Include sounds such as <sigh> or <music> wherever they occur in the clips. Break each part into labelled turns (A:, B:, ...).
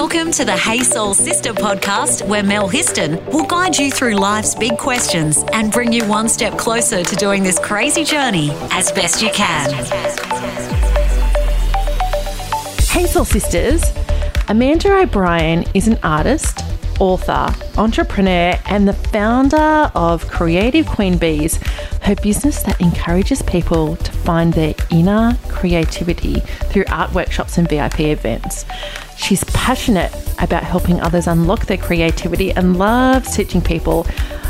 A: Welcome to the Hey Soul Sister podcast, where Mel Histon will guide you through life's big questions and bring you one step closer to doing this crazy journey as best you can.
B: Hey Soul Sisters, Amanda O'Brien is an artist, author, entrepreneur, and the founder of Creative Queen Bees, her business that encourages people to find their inner creativity through art workshops and VIP events. She's passionate about helping others unlock their creativity and loves teaching people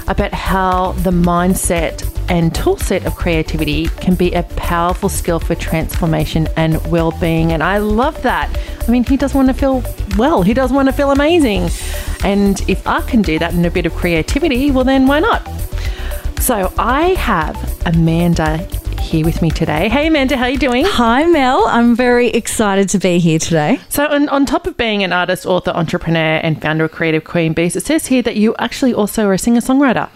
B: about how the mindset and toolset of creativity can be a powerful skill for transformation and well-being and I love that. I mean, he does want to feel well, he does want to feel amazing. And if I can do that and a bit of creativity, well then why not? So I have Amanda here with me today. Hey Amanda, how are you doing?
C: Hi, Mel. I'm very excited to be here today.
B: So, on, on top of being an artist, author, entrepreneur, and founder of Creative Queen Bees, it says here that you actually also are a singer songwriter.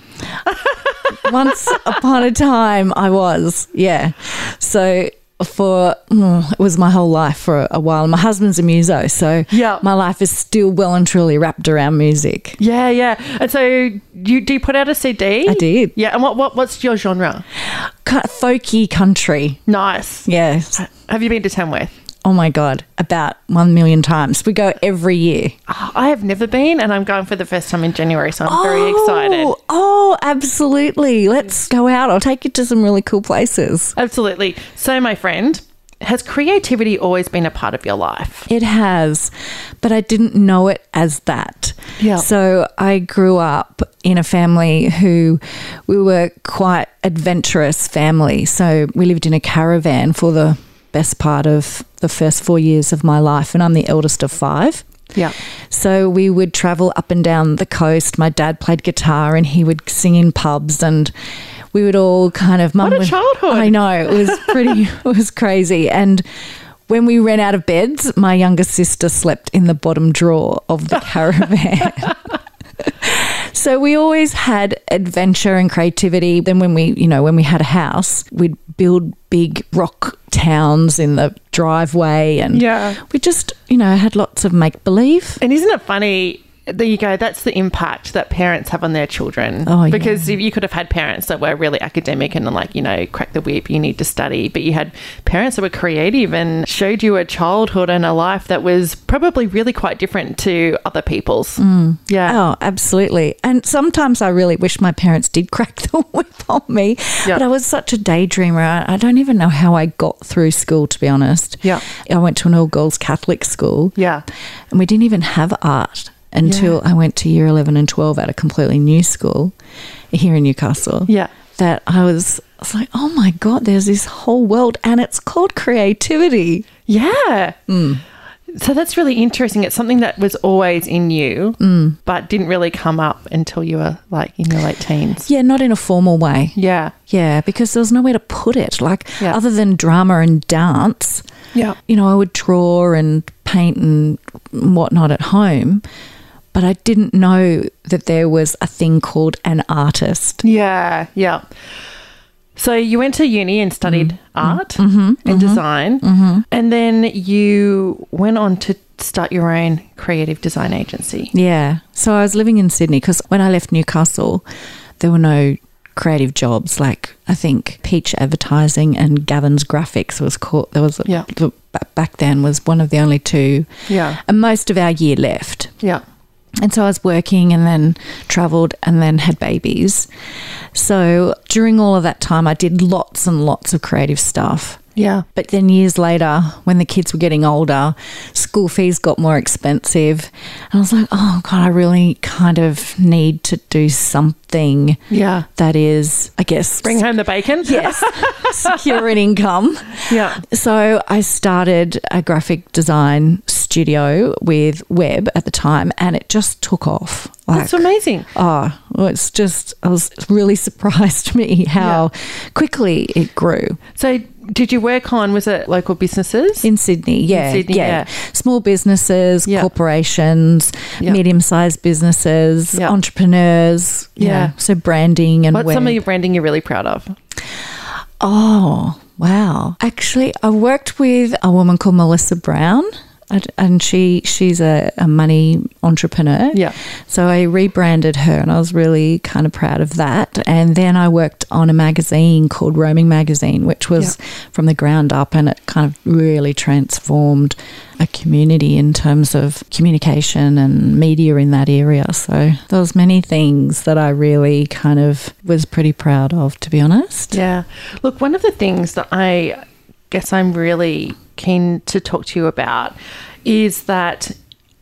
B: <laughs>
C: Once upon a time, I was, yeah. So, for mm, it was my whole life for a while. My husband's a muso, so
B: Yeah.
C: my life is still well and truly wrapped around music.
B: Yeah, yeah. And so, you do you put out a CD?
C: I did.
B: Yeah. And what, what what's your genre?
C: Folky country,
B: Nice.
C: yes.
B: Have you been to Tamworth?
C: Oh my god, about one million times. We go every year.
B: Oh, I have never been, and I'm going for the first time in January, so I'm very oh, excited.
C: Oh, oh, absolutely. Let's go out. I'll take you to some really cool places.
B: Absolutely. So, my friend, has creativity always been a part of your life?
C: It has, but I didn't know it as that.
B: Yeah.
C: So I grew up in a family who we were quite adventurous family. So we lived in a caravan for the best part of the first 4 years of my life and I'm the eldest of 5.
B: Yeah.
C: So we would travel up and down the coast. My dad played guitar and he would sing in pubs and we would all kind of mum
B: What a
C: would-
B: childhood.
C: I know. It was pretty <laughs> it was crazy. And when we ran out of beds, my younger sister slept in the bottom drawer of the <laughs> caravan. <laughs> So we always had adventure and creativity. Then when we, you know, when we had a house, we'd build big rock towns in the driveway and
B: Yeah.
C: we just, you know, had lots of make believe.
B: And isn't it funny? There you go. That's the impact that parents have on their children.
C: Oh, yeah.
B: because if you could have had parents that were really academic and like you know crack the whip, you need to study, but you had parents that were creative and showed you a childhood and a life that was probably really quite different to other people's. Mm. Yeah.
C: Oh, absolutely. And sometimes I really wish my parents did <laughs> crack the whip on me.
B: Yeah.
C: But I was such a daydreamer. I, I don't even know how I got through school, to be honest.
B: Yeah.
C: I went to an all girls Catholic school.
B: Yeah.
C: And we didn't even have art until I went to year 11 and 12 at a completely new school here in Newcastle.
B: Yeah.
C: That I was, I was like, oh my God, there's this whole world and it's called creativity.
B: Yeah. Mm. So that's really interesting. It's something that was always in you, mm. but didn't really come up until you were like in your late teens.
C: Yeah, not in a formal way.
B: Yeah.
C: Yeah, because there was nowhere to put it. Like,
B: Yeah.
C: other than drama and dance,
B: Yeah.
C: you know, I would draw and paint and whatnot at home, but I didn't know that there was a thing called an artist.
B: Yeah, yeah. So you went to uni and studied mm-hmm. Mm-hmm. art mm-hmm. and design, and then you went on to start your own creative design agency.
C: Yeah. So I was living in Sydney because when I left Newcastle, there were no creative jobs. Like, I think Peach Advertising and Gavin's Graphics was called, there was,
B: a,
C: Yeah. back then was one of the only two.
B: Yeah,
C: And most of our year left.
B: yeah,
C: And so I was working and then traveled and then had babies. So during all of that time, I did lots and lots of creative stuff.
B: Yeah,
C: But then years later, when the kids were getting older, school fees got more expensive. And I was like, oh, God, I really kind of need to do something
B: yeah.
C: that is, I guess,
B: Bring home the bacon. <laughs>
C: yes, secure an income.
B: yeah,
C: So I started a graphic design studio with Web at the time, and it just took off.
B: that's amazing.
C: Oh, well, it's just, I was really <laughs> surprised me how quickly it grew.
B: So, did you work on? Was it local businesses?
C: In Sydney, yeah.
B: Sydney, yeah.
C: Small businesses,
B: Yeah.
C: corporations,
B: Yeah.
C: medium sized businesses,
B: Yeah.
C: entrepreneurs.
B: Yeah.
C: Yeah. So branding and
B: What's
C: web.
B: some of your branding you're really proud of?
C: Oh, wow. Actually, I worked with a woman called Melissa Brown and she she's a, a money entrepreneur.
B: Yeah.
C: So I rebranded her, and I was really kind of proud of that. And then I worked on a magazine called Roaming Magazine, which was from the ground up, and it kind of really transformed a community in terms of communication and media in that area. So there was many things that I really kind of was pretty proud of, to be honest.
B: Yeah. Look, one of the things that I guess I'm really keen to talk to you about is that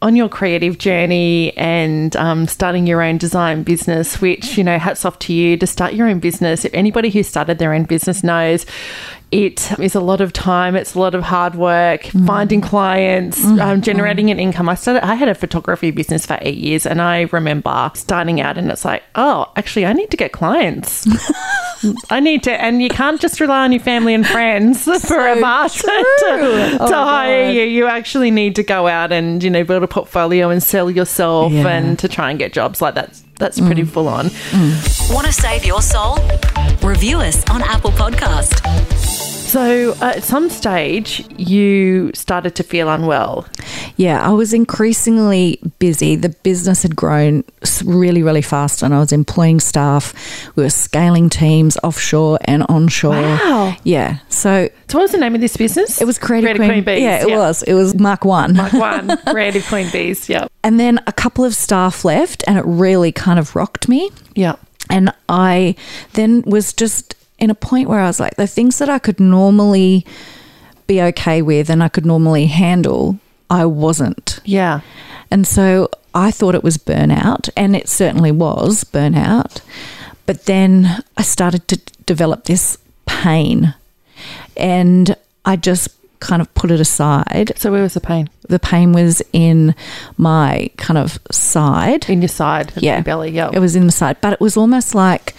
B: on your creative journey and um, starting your own design business, which, you know, hats off to you to start your own business. If anybody who started their own business knows it is a lot of time, it's a lot of hard work, mm. finding clients, mm. um, generating mm. an income. I started, I had a photography business for eight years, and I remember starting out, and it's like, oh, actually, I need to get clients. <laughs> I need to, and you can't just rely on your family and friends <laughs> for a market to, <laughs> to
C: Oh,
B: hire
C: God.
B: you. You actually need to go out and you know build a portfolio and sell yourself,
C: Yeah.
B: and to try and get jobs like that. That's pretty mm. full on. Mm.
A: Want to save your soul? Review us on Apple Podcast.
B: So, uh, at some stage, you started to feel unwell.
C: Yeah, I was increasingly busy. The business had grown really, really fast, and I was employing staff. We were scaling teams offshore and onshore.
B: Wow.
C: Yeah. So
B: So, what was the name of this business?
C: it was Creative, Queen,
B: Bees.
C: Yeah, it was. It was Mark One.
B: Mark One, <laughs> Creative Queen Bees. Yeah.
C: and then a couple of staff left, and it really kind of rocked me.
B: Yeah.
C: And I then was just in a point where I was like, the things that I could normally be okay with and I could normally handle, I wasn't.
B: Yeah.
C: And so I thought it was burnout, and it certainly was burnout. But then I started to develop this pain, and I just kind of put it aside.
B: So, where was the pain?
C: The pain was in my kind of side.
B: In your side,
C: Yeah.
B: your belly. Yeah.
C: It was in the side, but it was almost like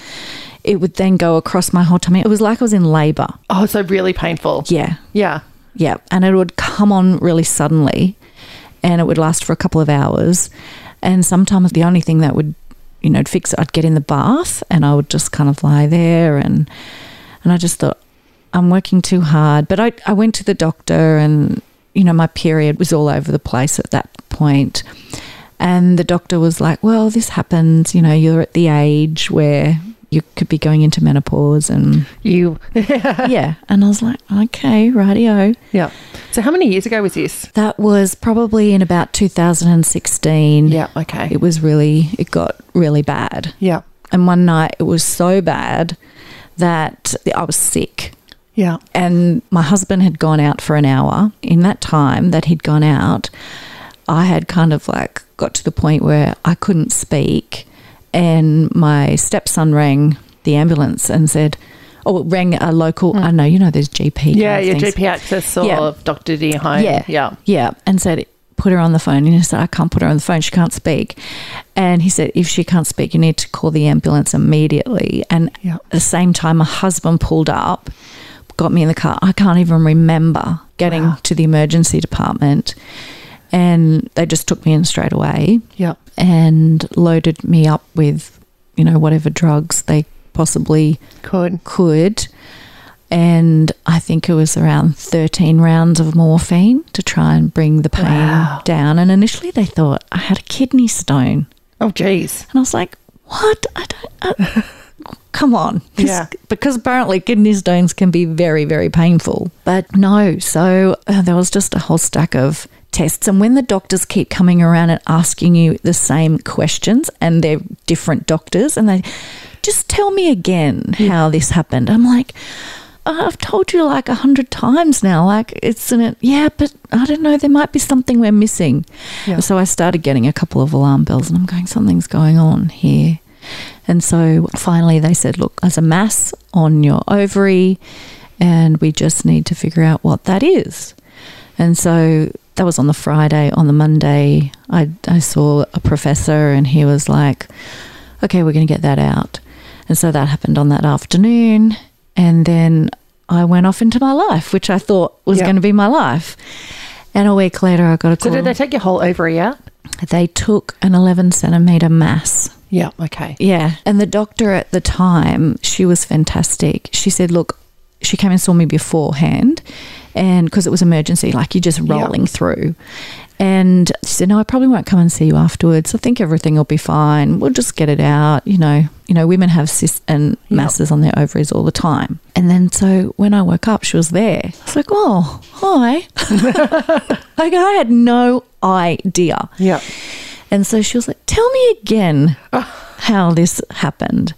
C: it would then go across my whole tummy. It was like I was in labor.
B: oh, so really painful.
C: Yeah.
B: Yeah.
C: Yeah, and it would come on really suddenly, and it would last for a couple of hours. And sometimes the only thing that would, you know, fix it, I'd get in the bath, and I would just kind of lie there, and and I just thought I'm working too hard. But I I went to the doctor, and you know, my period was all over the place at that point. And the doctor was like, "Well, this happens. You know, you're at the age where you could be going into menopause, and
B: You. <laughs>
C: yeah." <laughs> And I was like, "Okay, radio
B: yeah. So, how many years ago was this?
C: That was probably in about 2016.
B: Yeah. Okay.
C: It was really, it got really bad.
B: Yeah.
C: And one night it was so bad that I was sick.
B: Yeah.
C: And my husband had gone out for an hour. In that time that he'd gone out, I had kind of like got to the point where I couldn't speak. And my stepson rang the ambulance and said, Oh, rang a local. Hmm. I know, you know, there's GP.
B: Yeah. Your
C: things.
B: GP access or
C: Yeah.
B: doctor to your home.
C: Yeah.
B: Yeah.
C: Yeah. And said, put her on the phone. And he said, I can't put her on the phone. She can't speak. And he said, if she can't speak, you need to call the ambulance immediately. And
B: Yeah.
C: at the same time, my husband pulled up, got me in the car. I can't even remember getting
B: Wow.
C: to the emergency department. And they just took me in straight away
B: Yeah.
C: and loaded me up with, you know, whatever drugs they possibly
B: Could.
C: could. And I think it was around 13 rounds of morphine to try and bring the pain
B: Wow.
C: down. And initially they thought I had a kidney stone.
B: Oh, geez.
C: And I was like, what? I don't. Uh, come on.
B: Yeah.
C: Because apparently kidney stones can be very, very painful. But no. So uh, there was just a whole stack of tests. And when the doctors keep coming around and asking you the same questions, and they're different doctors, and they just tell me again how this happened. I'm like, I've told you like a hundred times now. Like it's in it. Yeah, but I don't know. There might be something we're missing.
B: Yeah.
C: So I started getting a couple of alarm bells, and I'm going, something's going on here. And so finally, they said, look, there's a mass on your ovary, and we just need to figure out what that is. And so that was on the Friday. On the Monday, I, I saw a professor, and he was like, okay, we're going to get that out. And so that happened on that afternoon. And then I went off into my life, which I thought was
B: Yeah.
C: going to be my life. And a week later, I got a
B: So,
C: call.
B: did they take your whole ovary out?
C: they took an 11 centimeter mass.
B: Yeah. Okay.
C: Yeah. And the doctor at the time, she was fantastic. She said, Look, she came and saw me beforehand and because it was emergency, like you're just rolling through. And she said, "No, I probably won't come and see you afterwards. I think everything will be fine. We'll just get it out. You know, you know, women have cysts and masses on their ovaries all the time." And then so when I woke up, she was there. I was like, "Oh, hi." <laughs> like I had no idea.
B: Yeah.
C: And so she was like, Tell me again <laughs> how this happened.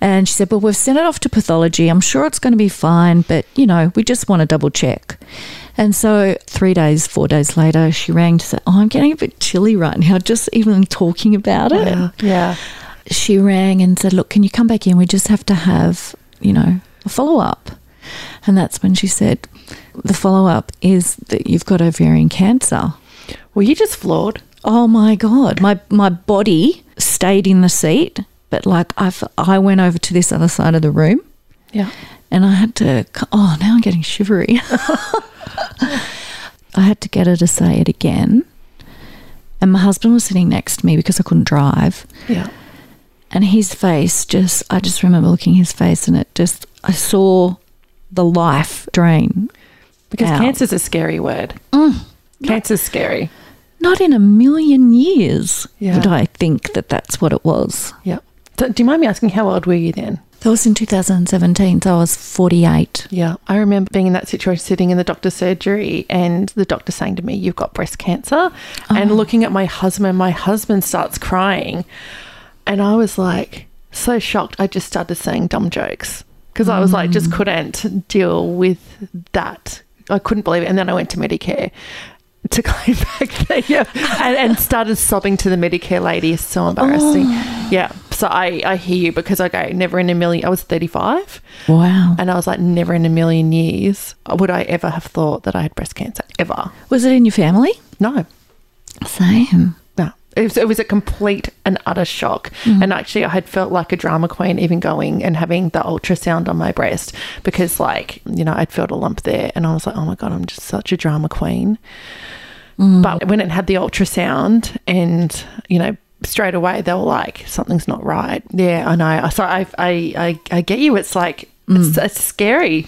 C: And she said, Well, we've sent it off to pathology. I'm sure it's going to be fine, but you know, we just want to double check. And so three days, four days later, she rang to say, Oh, I'm getting a bit chilly right now, just even talking about it.
B: Yeah. Yeah.
C: She rang and said, Look, can you come back in? We just have to have, you know, a follow up. And that's when she said, The follow up is that you've got ovarian cancer.
B: Well, you just flawed.
C: Oh my god, my my body stayed in the seat, but like I I went over to this other side of the room
B: Yeah.
C: and I had to oh, now I'm getting shivery. <laughs> I had to get her to say it again. And my husband was sitting next to me because I couldn't drive.
B: Yeah.
C: And his face just, I just remember looking his face and it just, I saw the life drain.
B: Because
C: out.
B: cancer's a scary word. Mm. Cancer's scary.
C: Not in a million years
B: Yeah.
C: would I think that that's what it was.
B: Yeah. Do you mind me asking how old were you then?
C: That was in 2017, so I was 48.
B: Yeah. I remember being in that situation, sitting in the doctor's surgery, and the doctor saying to me, You've got breast cancer. And oh. looking at my husband, my husband starts crying. And I was like, so shocked. I just started saying dumb jokes because I was like, just mm. couldn't deal with that. I couldn't believe it. And then I went to Medicare to claim <laughs> back the, yeah, <laughs> and, and started sobbing to the Medicare lady. It's so embarrassing. Oh. Yeah. So I, I hear you because I go, never in a million. I was 35.
C: Wow.
B: And I was like, never in a million years would I ever have thought that I had breast cancer. Ever.
C: Was it in your family?
B: No.
C: Same.
B: No. It was, it was a complete and utter shock. Mm. And actually, I had felt like a drama queen even going and having the ultrasound on my breast because, like, you know, I'd felt a lump there. And I was like, oh my God, I'm just such a drama queen. Mm. But when it had the ultrasound and, you know, straight away they were like, something's not right. Yeah, I know. So I, I, I, I get you. It's like, it's, mm. it's scary.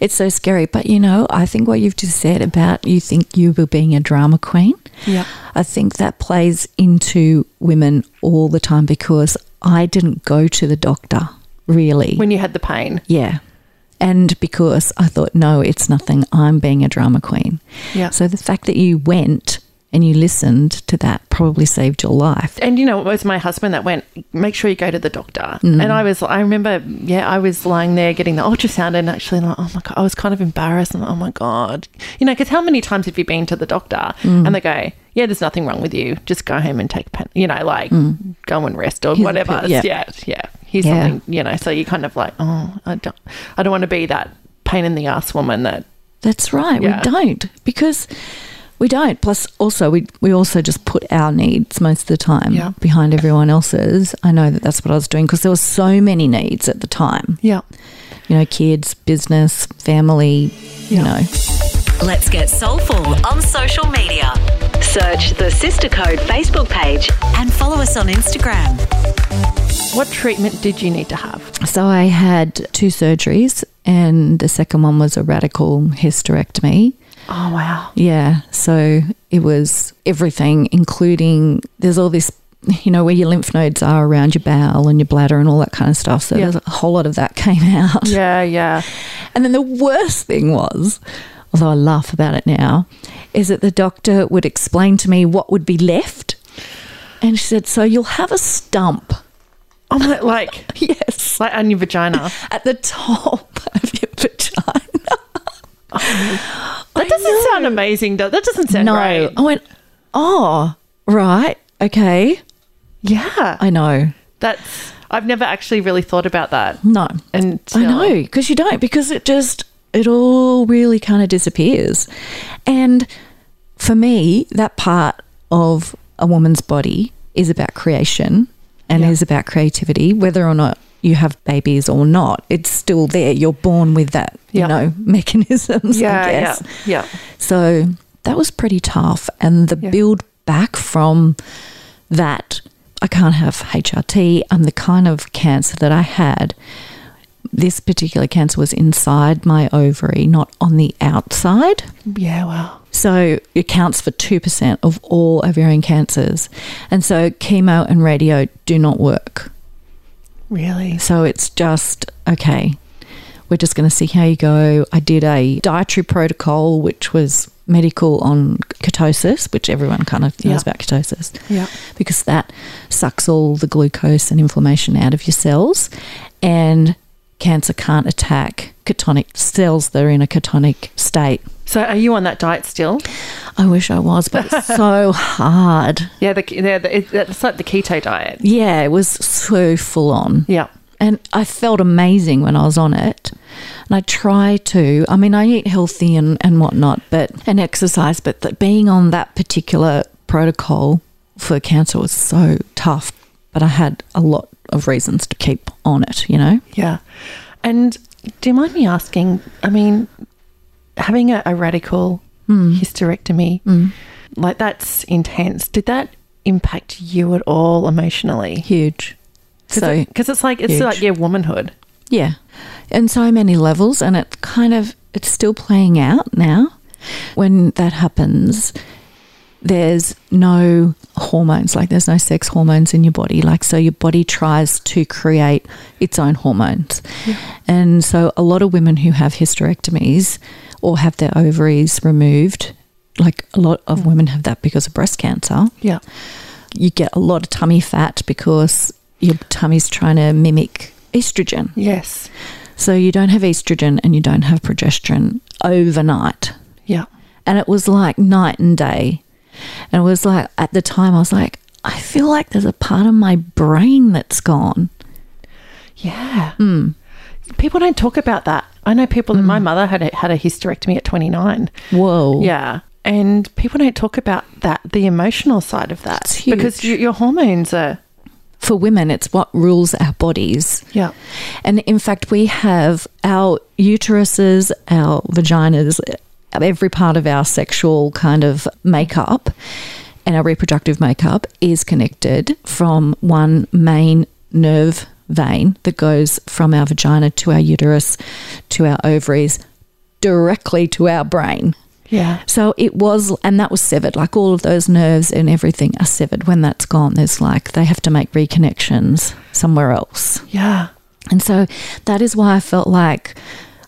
C: It's so scary. But you know, I think what you've just said about you think you were being a drama queen,
B: Yeah.
C: I think that plays into women all the time because I didn't go to the doctor really.
B: When you had the pain.
C: yeah. And because I thought, no, it's nothing. I'm being a drama queen.
B: Yeah.
C: So the fact that you went and you listened to that probably saved your life.
B: And you know, it was my husband that went, make sure you go to the doctor. Mm-hmm. And I was, I remember, yeah, I was lying there getting the ultrasound and actually, like, oh my God, I was kind of embarrassed. Like, oh my God. You know, because how many times have you been to the doctor mm-hmm. and they go, yeah, there's nothing wrong with you. Just go home and take a pen, you know, like mm. go and rest or
C: Here's
B: whatever.
C: pill, yeah.
B: yeah. Yeah. Here's
C: Yeah.
B: something, you know, so you kind of like, oh, I don't, I don't want to be that pain in the ass woman that,
C: That's right.
B: Yeah.
C: We don't because we don't. Plus, also we we also just put our needs most of the time
B: Yeah.
C: behind everyone else's. I know that that's what I was doing because there were so many needs at the time.
B: yeah.
C: You know, kids, business, family. You know,
A: Let's get soulful on social media. Search the Sister Code Facebook page and follow us on Instagram.
B: What treatment did you need to have?
C: so I had two surgeries, and the second one was a radical hysterectomy.
B: Oh, wow.
C: Yeah. So it was everything, including there's all this, you know, where your lymph nodes are around your bowel and your bladder and all that kind of stuff. So
B: Yeah.
C: there's a whole lot of that <laughs> came out.
B: Yeah, yeah.
C: And then the worst thing was, although I laugh about it now, is that the doctor would explain to me what would be left. And she said, So you'll have a stump.
B: I'm like, like, <laughs>
C: Yes.
B: like on your vagina.
C: At the top of your vagina. Oh.
B: That doesn't sound amazing. does- That doesn't sound
C: no.
B: great.
C: I went, Oh, right. Okay.
B: Yeah,
C: I know.
B: that's. I've never actually really thought about that.
C: No.
B: And
C: I know because you don't because it just it all really kind of disappears. And for me, that part of a woman's body is about creation and
B: Yeah.
C: is about creativity, whether or not you have babies or not. It's still there. You're born with that,
B: Yeah.
C: you know, <laughs> mechanisms.
B: Yeah,
C: I
B: yeah, yeah.
C: So that was pretty tough. And the
B: Yeah.
C: build back from that, I can't have HRT. I'm the kind of cancer that I had. This particular cancer was inside my ovary, not on the outside.
B: Yeah, wow.
C: So it counts for 2% of all ovarian cancers. And so chemo and radio do not work.
B: Really?
C: So it's just, okay, we're just going to see how you go. I did a dietary protocol, which was medical on ketosis, which everyone kind of knows
B: Yeah.
C: about ketosis
B: Yeah.
C: because that sucks all the glucose and inflammation out of your cells. And cancer can't attack ketonic cells that are in a ketonic state.
B: So are you on that diet still?
C: I wish I was, but it's so <laughs> hard.
B: Yeah, the, yeah, the, it, it's like the keto diet.
C: Yeah, it was so full on.
B: Yeah.
C: And I felt amazing when I was on it. And I try to, I mean, I eat healthy and, and whatnot, but, and exercise, but the, being on that particular protocol for cancer was so tough. But I had a lot of reasons to keep on it, you know?
B: Yeah. And do you mind me asking? I mean, having a, a radical hmm. hysterectomy, hmm. like that's intense. Did that impact you at all emotionally?
C: Huge. So,
B: Because it's like, it's
C: huge.
B: like your womanhood.
C: yeah. And so many levels, and it kind of, it's still playing out now. When that happens, there's no hormones, like there's no sex hormones in your body. Like, so your body tries to create its own hormones. And so, a lot of women who have hysterectomies or have their ovaries removed, like a lot of mm. women have that because of breast cancer,
B: Yeah.
C: you get a lot of tummy fat because your tummy's trying to mimic estrogen.
B: Yes.
C: So, you don't have estrogen and you don't have progesterone overnight
B: Yeah.
C: and it was like night and day. And it was like at the time I was like, I feel like there's a part of my brain that's gone.
B: Yeah. Hmm. People don't talk about that. I know people. Hmm. My mother had a, had a hysterectomy at 29.
C: Whoa.
B: Yeah. And people don't talk about that, the emotional side of that.
C: It's huge.
B: Because you, your hormones are.
C: For women, it's what rules our bodies.
B: Yeah.
C: And in fact, we have our uteruses, our vaginas, every part of our sexual kind of makeup and our reproductive makeup is connected from one main nerve vein that goes from our vagina to our uterus to our ovaries directly to our brain.
B: Yeah.
C: So it was, and that was severed. Like all of those nerves and everything are severed. When that's gone, there's like they have to make reconnections somewhere else.
B: Yeah.
C: And so that is why I felt like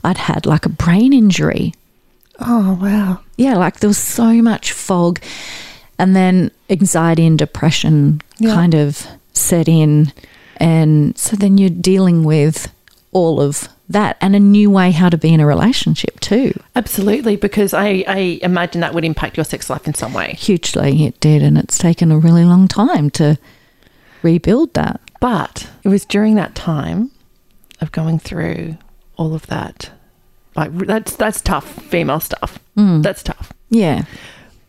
C: I'd had like a brain injury.
B: Oh, wow.
C: Yeah, like there was so much fog. And then anxiety and depression
B: Yeah.
C: kind of set in. And so then you're dealing with all of that and a new way how to be in a relationship too.
B: Absolutely. Because I, I imagine that would impact your sex life in some way.
C: Hugely, it did. And it's taken a really long time to rebuild that.
B: But it was during that time of going through all of that. Like, that's, that's tough female stuff. Hmm. That's tough.
C: Yeah.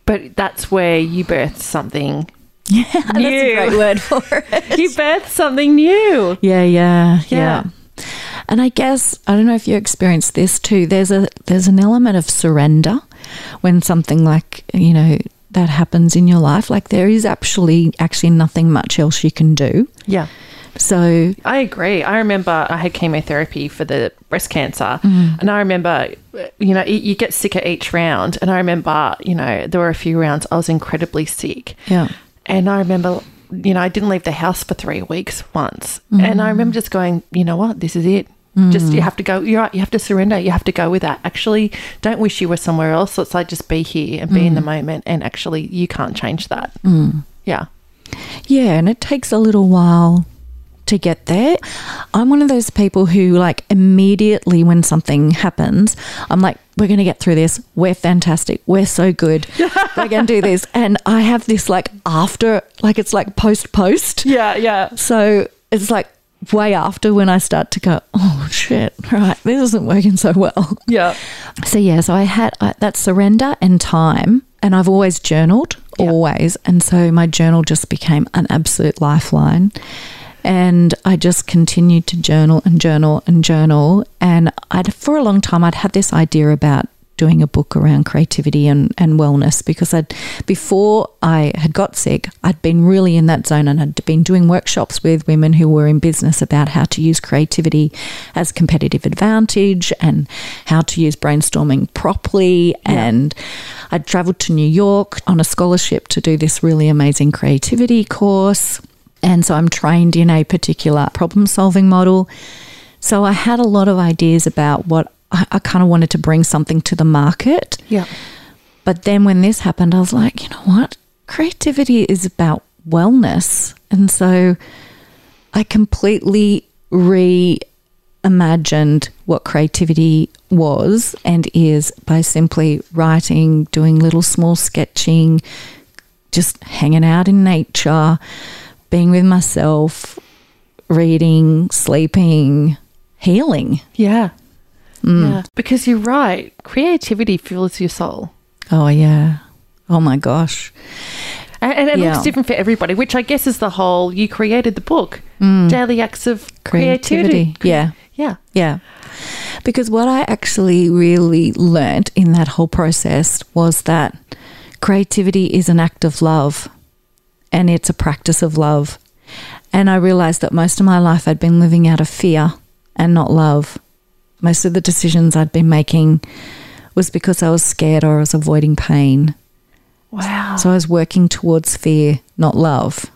B: But that's where you birth something <laughs>
C: Yeah,
B: new.
C: that's a great word for <laughs> it.
B: you birth something new.
C: Yeah, yeah,
B: Yeah.
C: yeah. And I guess I don't know if you experienced this too. There's a there's an element of surrender when something like you know that happens in your life. Like there is actually actually nothing much else you can do.
B: Yeah.
C: So
B: I agree. I remember I had chemotherapy for the breast cancer,
C: Mm.
B: and I remember, you know, you get sicker each round. And I remember, you know, there were a few rounds I was incredibly sick,
C: yeah,
B: and I remember, you know, I didn't leave the house for three weeks once,
C: Mm.
B: and I remember just going, you know what, this is it. Just you have to go. You're right. You have to surrender. You have to go with that. Actually, don't wish you were somewhere else. Let's like just be here and be
C: Mm.
B: in the moment. And actually, you can't change that. Yeah.
C: yeah, and it takes a little while to get there. I'm one of those people who like immediately when something happens, I'm like, we're going to get through this. We're fantastic. We're so good. <laughs> we're going to do this. And I have this like after, like it's like post post.
B: Yeah. Yeah.
C: So it's like way after when I start to go, oh shit, right, this isn't working so well.
B: Yeah.
C: So yeah, so I had I, that surrender and time, and I've always journaled, always, and so my journal just became an absolute lifeline. And I just continued to journal and journal and journal. And I'd for a long time I'd had this idea about doing a book around creativity and, and wellness because I'd before I had got sick, I'd been really in that zone and I'd been doing workshops with women who were in business about how to use creativity as competitive advantage and how to use brainstorming properly. And I'd traveled to New York on a scholarship to do this really amazing creativity course. And so I'm trained in a particular problem solving model. So I had a lot of ideas about what I, I kind of wanted to bring something to the market.
B: Yeah.
C: But then when this happened, I was like, you know what? Creativity is about wellness. And so I completely reimagined what creativity was and is by simply writing, doing little small sketching, just hanging out in nature, being with myself, reading, sleeping, healing.
B: Yeah.
C: Mm.
B: Yeah. Because you're right. Creativity fuels your soul.
C: Oh, yeah. Oh, my gosh.
B: And, and it
C: Yeah.
B: looks different for everybody, which I guess is the whole you created the book, Daily Acts of Creativity.
C: Mm. Yeah.
B: Yeah.
C: Yeah. Because what I actually really learnt in that whole process was that creativity is an act of love and it's a practice of love. And I realized that most of my life I'd been living out of fear and not love. Most of the decisions I'd been making was because I was scared or I was avoiding pain.
B: Wow.
C: So I was working towards fear, not love.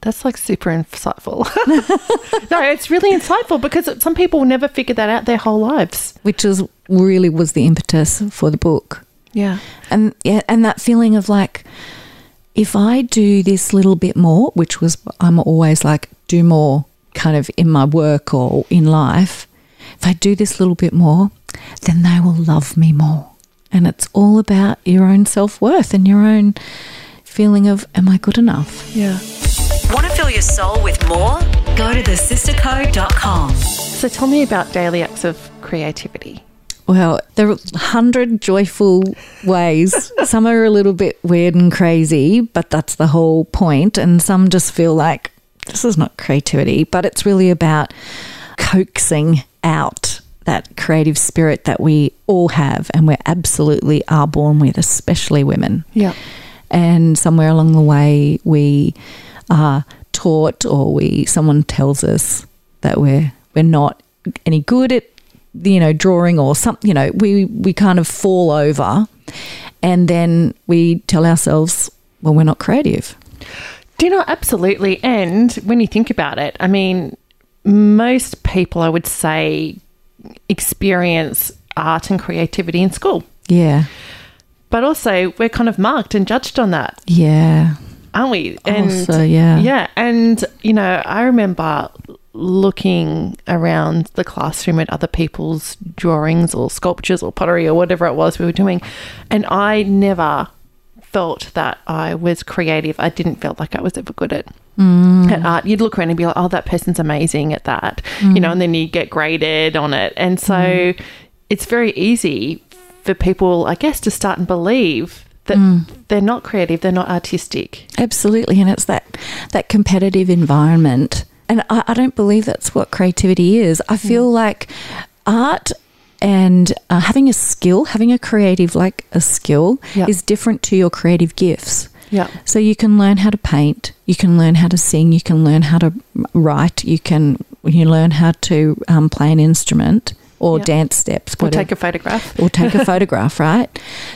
B: That's like super insightful. <laughs> no, it's really insightful because some people will never figure that out their whole lives.
C: Which is really was the impetus for the book.
B: Yeah.
C: and yeah, and that feeling of like, if I do this little bit more, which was I'm always like do more, kind of in my work or in life. If I do this little bit more, then they will love me more, and it's all about your own self worth and your own feeling of am I good enough?
B: Yeah.
A: Want to fill your soul with more? Go to thesistercode.com.
B: So tell me about Daily Acts of Creativity.
C: Well, there are a hundred joyful ways. some are a little bit weird and crazy, but that's the whole point. And some just feel like this is not creativity, but it's really about coaxing out that creative spirit that we all have and we absolutely are born with, especially women.
B: Yeah.
C: And somewhere along the way, we are taught or we someone tells us that we're we're not any good at you know drawing or something you know we we kind of fall over and then we tell ourselves well we're not creative
B: Do you know, absolutely. And when you think about it, I mean, most people, I would say, experience art and creativity in school.
C: yeah
B: But also, we're kind of marked and judged on that,
C: yeah
B: aren't we?
C: Also, yeah.
B: Yeah. And, you know, I remember looking around the classroom at other people's drawings or sculptures or pottery or whatever it was we were doing. And I never felt that I was creative. I didn't feel like I was ever good at mm. at art. You'd look around and be like, oh, that person's amazing at that, you know, and then you get graded on it. And so mm. it's very easy for people, I guess, to start and believe that mm. they're not creative, they're not artistic.
C: Absolutely, and it's that that competitive environment, and I, I don't believe that's what creativity is. I feel like art and uh, having a skill, having a creative like a skill,
B: Yeah.
C: is different to your creative gifts.
B: Yeah.
C: So you can learn how to paint, you can learn how to sing, you can learn how to write, you can you learn how to um, play an instrument or
B: Yeah.
C: dance steps,
B: Or take a photograph.
C: or take a <laughs> photograph, right?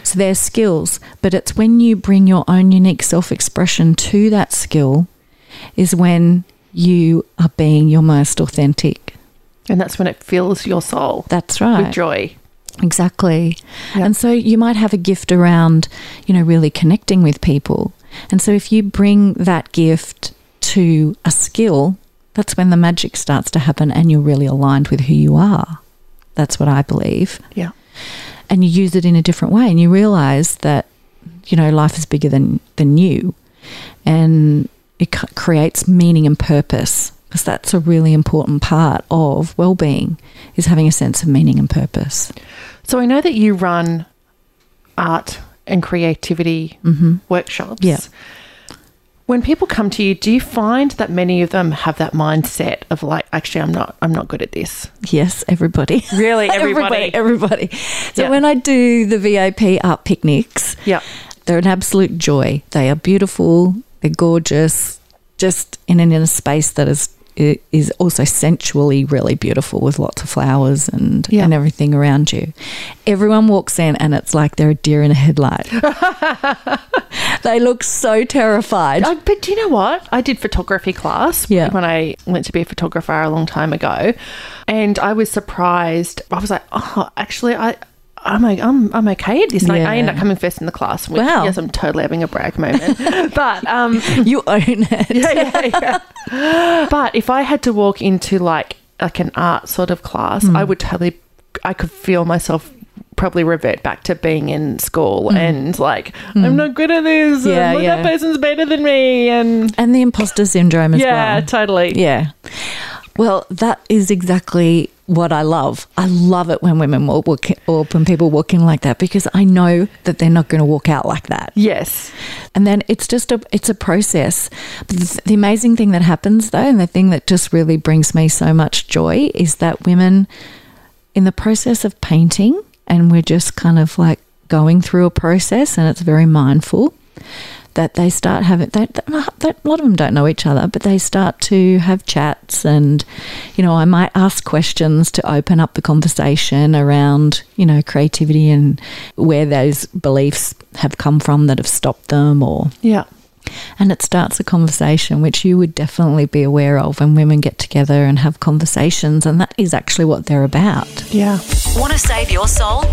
C: So they're skills, but it's when you bring your own unique self expression to that skill, is when you are being your most authentic.
B: And that's when it fills your soul
C: That's right.
B: with joy.
C: Exactly.
B: Yeah.
C: And so you might have a gift around, you know, really connecting with people. And so if you bring that gift to a skill, that's when the magic starts to happen and you're really aligned with who you are. That's what I believe.
B: Yeah.
C: and you use it in a different way and you realize that you know life is bigger than than you and it creates meaning and purpose because that's a really important part of well-being is having a sense of meaning and purpose
B: So I know that you run art and creativity workshops.
C: Mm-hmm. Yeah.
B: When people come to you, do you find that many of them have that mindset of like, actually, I'm not, I'm not good at this.
C: Yes, everybody. <laughs>
B: Really, <laughs> everybody?
C: everybody. everybody. So
B: Yeah.
C: when I do the VIP art picnics,
B: Yeah.
C: they're an absolute joy. They are beautiful. They're gorgeous. Just in an inner space that is is also sensually really beautiful with lots of flowers and
B: Yeah.
C: and everything around you. Everyone walks in and it's like they're a deer in a headlight. <laughs> they look so terrified.
B: Uh, but do you know what? I did photography class
C: Yeah.
B: when I went to be a photographer a long time ago, and I was surprised. I was like, oh, actually, I. I'm, o- I'm, I'm okay at this. Like I, I end up
C: Yeah.
B: coming first in the class. Which,
C: Wow.
B: Yes, I'm totally having a brag moment. <laughs> but um,
C: You own it.
B: yeah, yeah, yeah. But if I had to walk into like like an art sort of class,
C: Hmm.
B: I would totally, I could feel myself probably revert back to being in school and like I'm not good at this.
C: Hmm. Yeah,
B: and
C: yeah.
B: that person's better than me, and
C: And the imposter syndrome as
B: yeah,
C: well.
B: Yeah, totally.
C: Yeah. Well, that is exactly what I love. I love it when women walk, or when people walk in like that because I know that they're not going to walk out like that.
B: Yes.
C: And then it's just a it's a process. But the amazing thing that happens though, and the thing that just really brings me so much joy is that women in the process of painting and we're just kind of like going through a process and it's very mindful that they start having a lot of them don't know each other but they start to have chats and you know i might ask questions to open up the conversation around you know creativity and where those beliefs have come from that have stopped them or
B: Yeah.
C: And it starts a conversation which you would definitely be aware of when women get together and have conversations and that is actually what they're about
B: Yeah.
A: Want to save your soul?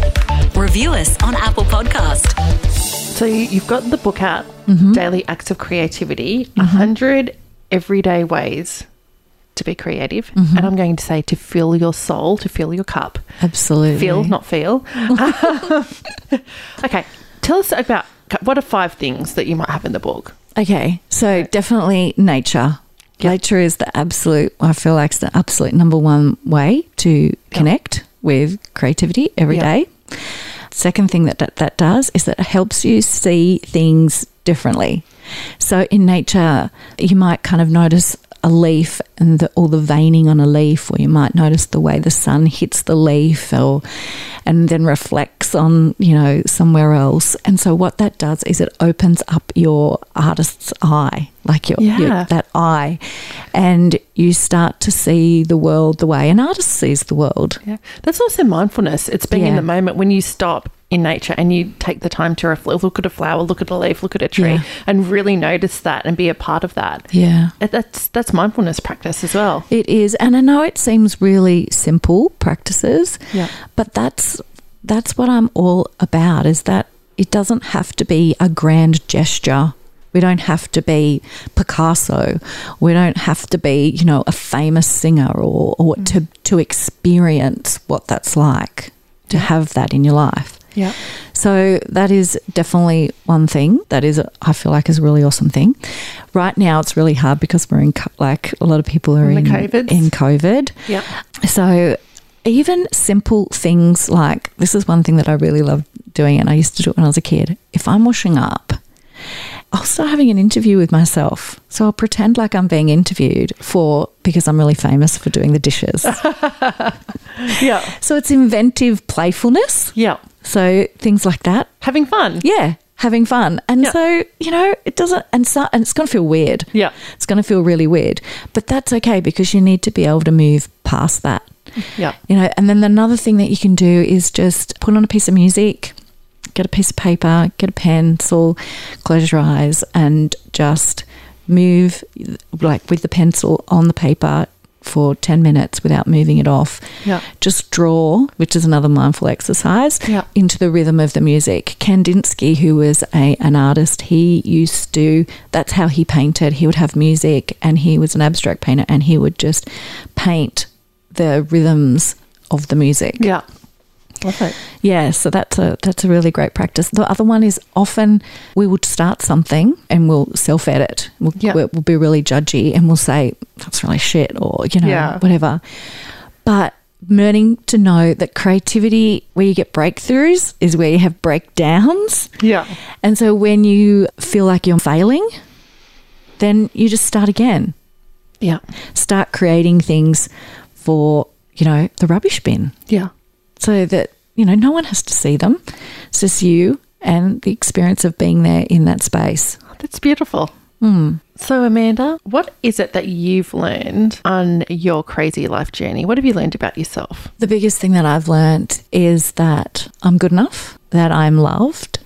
A: Review us on Apple Podcast.
B: So you- you've got the book out,
C: Mm-hmm.
B: Daily Acts of Creativity, a 100 everyday ways to be creative.
C: Mm-hmm.
B: And I'm going to say to fill your soul, to fill your cup.
C: absolutely
B: Feel, not feel. <laughs> <laughs> okay. Tell us about what are five things that you might have in the book?
C: Okay, so definitely nature.
B: Yep.
C: Nature is the absolute, I feel like it's the absolute number one way to connect with creativity every
B: Yep.
C: day. Second thing that, that that does is that it helps you see things differently. So in nature, you might kind of notice a leaf and the, all the veining on a leaf, or you might notice the way the sun hits the leaf, or and then reflects on you know somewhere else. And so what that does is it opens up your artist's eye, like your, your that eye, and you start to see the world the way an artist sees the world.
B: Yeah. That's also mindfulness. It's being in the moment when you stop in nature and you take the time to reflect, look at a flower, look at a leaf, look at a tree,
C: Yeah.
B: and really notice that and be a part of that.
C: Yeah.
B: That's that's mindfulness practice as well.
C: It is, and I know it seems really simple practices,
B: Yeah.
C: but that's that's what I'm all about. Is that it doesn't have to be a grand gesture. We don't have to be Picasso. We don't have to be, you know, a famous singer or, or mm. to to experience what that's like to have that in your life.
B: Yeah.
C: So that is definitely one thing that is I feel like is a really awesome thing. Right now it's really hard because we're in like a lot of people are
B: In
C: in
B: the
C: in COVID.
B: Yeah.
C: So even simple things like this is one thing that I really love doing and I used to do it when I was a kid. If I'm washing up, I'll start having an interview with myself. So I'll pretend like I'm being interviewed for because I'm really famous for doing the dishes. <laughs>
B: Yeah.
C: so it's inventive playfulness.
B: Yeah.
C: So things like that.
B: Having fun.
C: Yeah, having fun. And
B: Yeah.
C: so, you know, it doesn't and so and it's going to feel weird.
B: Yeah.
C: It's going to feel really weird. But that's okay because you need to be able to move past that.
B: Yeah.
C: You know, and then another thing that you can do is just put on a piece of music, get a piece of paper, get a pencil, close your eyes and just move like with the pencil on the paper for 10 minutes without moving it off.
B: Yeah.
C: Just draw, which is another mindful exercise,
B: Yeah.
C: into the rhythm of the music. Kandinsky, who was a, an artist, he used to, that's how he painted. He would have music and he was an abstract painter and he would just paint the rhythms of the music.
B: Yeah. It.
C: Yeah, so that's a that's a really great practice. The other one is often we would start something and we'll self edit. We'll,
B: Yeah.
C: we'll, we'll be really judgy and we'll say that's really shit or you know
B: Yeah.
C: whatever. But learning to know that creativity, where you get breakthroughs, is where you have breakdowns.
B: Yeah.
C: And so when you feel like you're failing, then you just start again.
B: Yeah.
C: Start creating things for, you know, the rubbish bin
B: Yeah.
C: so that, you know, no one has to see them. It's just you and the experience of being there in that space.
B: Oh, that's beautiful. Hmm. So, Amanda, what is it that you've learned on your crazy life journey? What have you learned about yourself?
C: The biggest thing that I've learned is that I'm good enough, that I'm loved,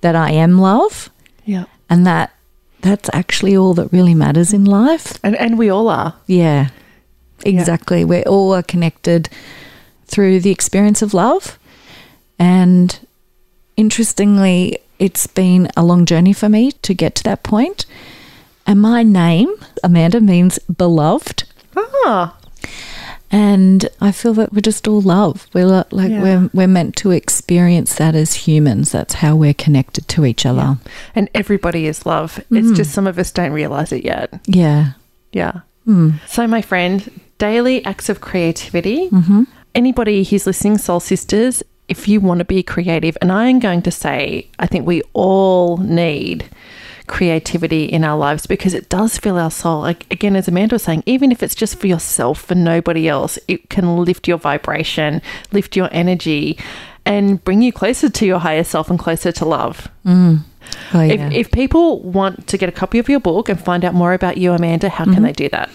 C: that I am love,
B: Yeah.
C: and that that's actually all that really matters in life.
B: And, and we all are.
C: Yeah, exactly. We're all are connected through the experience of love. And interestingly, it's been a long journey for me to get to that point. And my name, Amanda, means beloved.
B: Ah,
C: And I feel that we're just all love. We're like
B: Yeah.
C: we're we're meant to experience that as humans. That's how we're connected to each other.
B: and everybody is love. It's just some of us don't realize it yet.
C: Yeah.
B: Yeah.
C: Hmm.
B: So, my friend, daily acts of creativity. Anybody who's listening, Soul Sisters, if you want to be creative, and I am going to say, I think we all need creativity in our lives because it does fill our soul. Like, again, as Amanda was saying, even if it's just for yourself and nobody else, it can lift your vibration, lift your energy, and bring you closer to your higher self and closer to love.
C: Oh, yeah.
B: If, if people want to get a copy of your book and find out more about you, Amanda, how can they do that?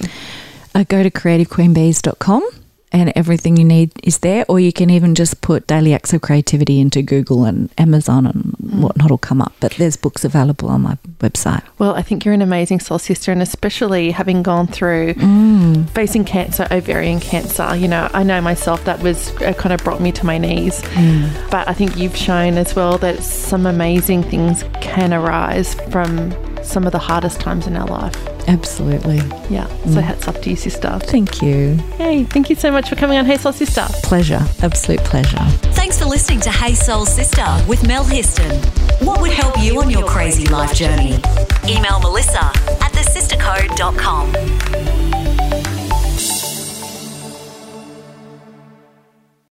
C: uh, go to creativequeenbees.com and everything you need is there. Or you can even just put Daily Acts of Creativity into Google and Amazon and hmm. whatnot will come up. But there's books available on my website.
B: Well, I think you're an amazing soul sister, and especially having gone through mm. facing cancer, ovarian cancer. You know, I know myself that was uh, kind of brought me to my knees, mm. but I think you've shown as well that some amazing things can arise from some of the hardest times in our life.
C: Absolutely.
B: Yeah. So mm. hats off to you, sister.
C: Thank you.
B: Hey, thank you so much for coming on Hey Soul Sister.
C: Pleasure. Absolute pleasure.
A: Thanks for listening to Hey Soul Sister with Mel Histon. What would help you on your crazy life journey? Email Melissa at thesistercode.com.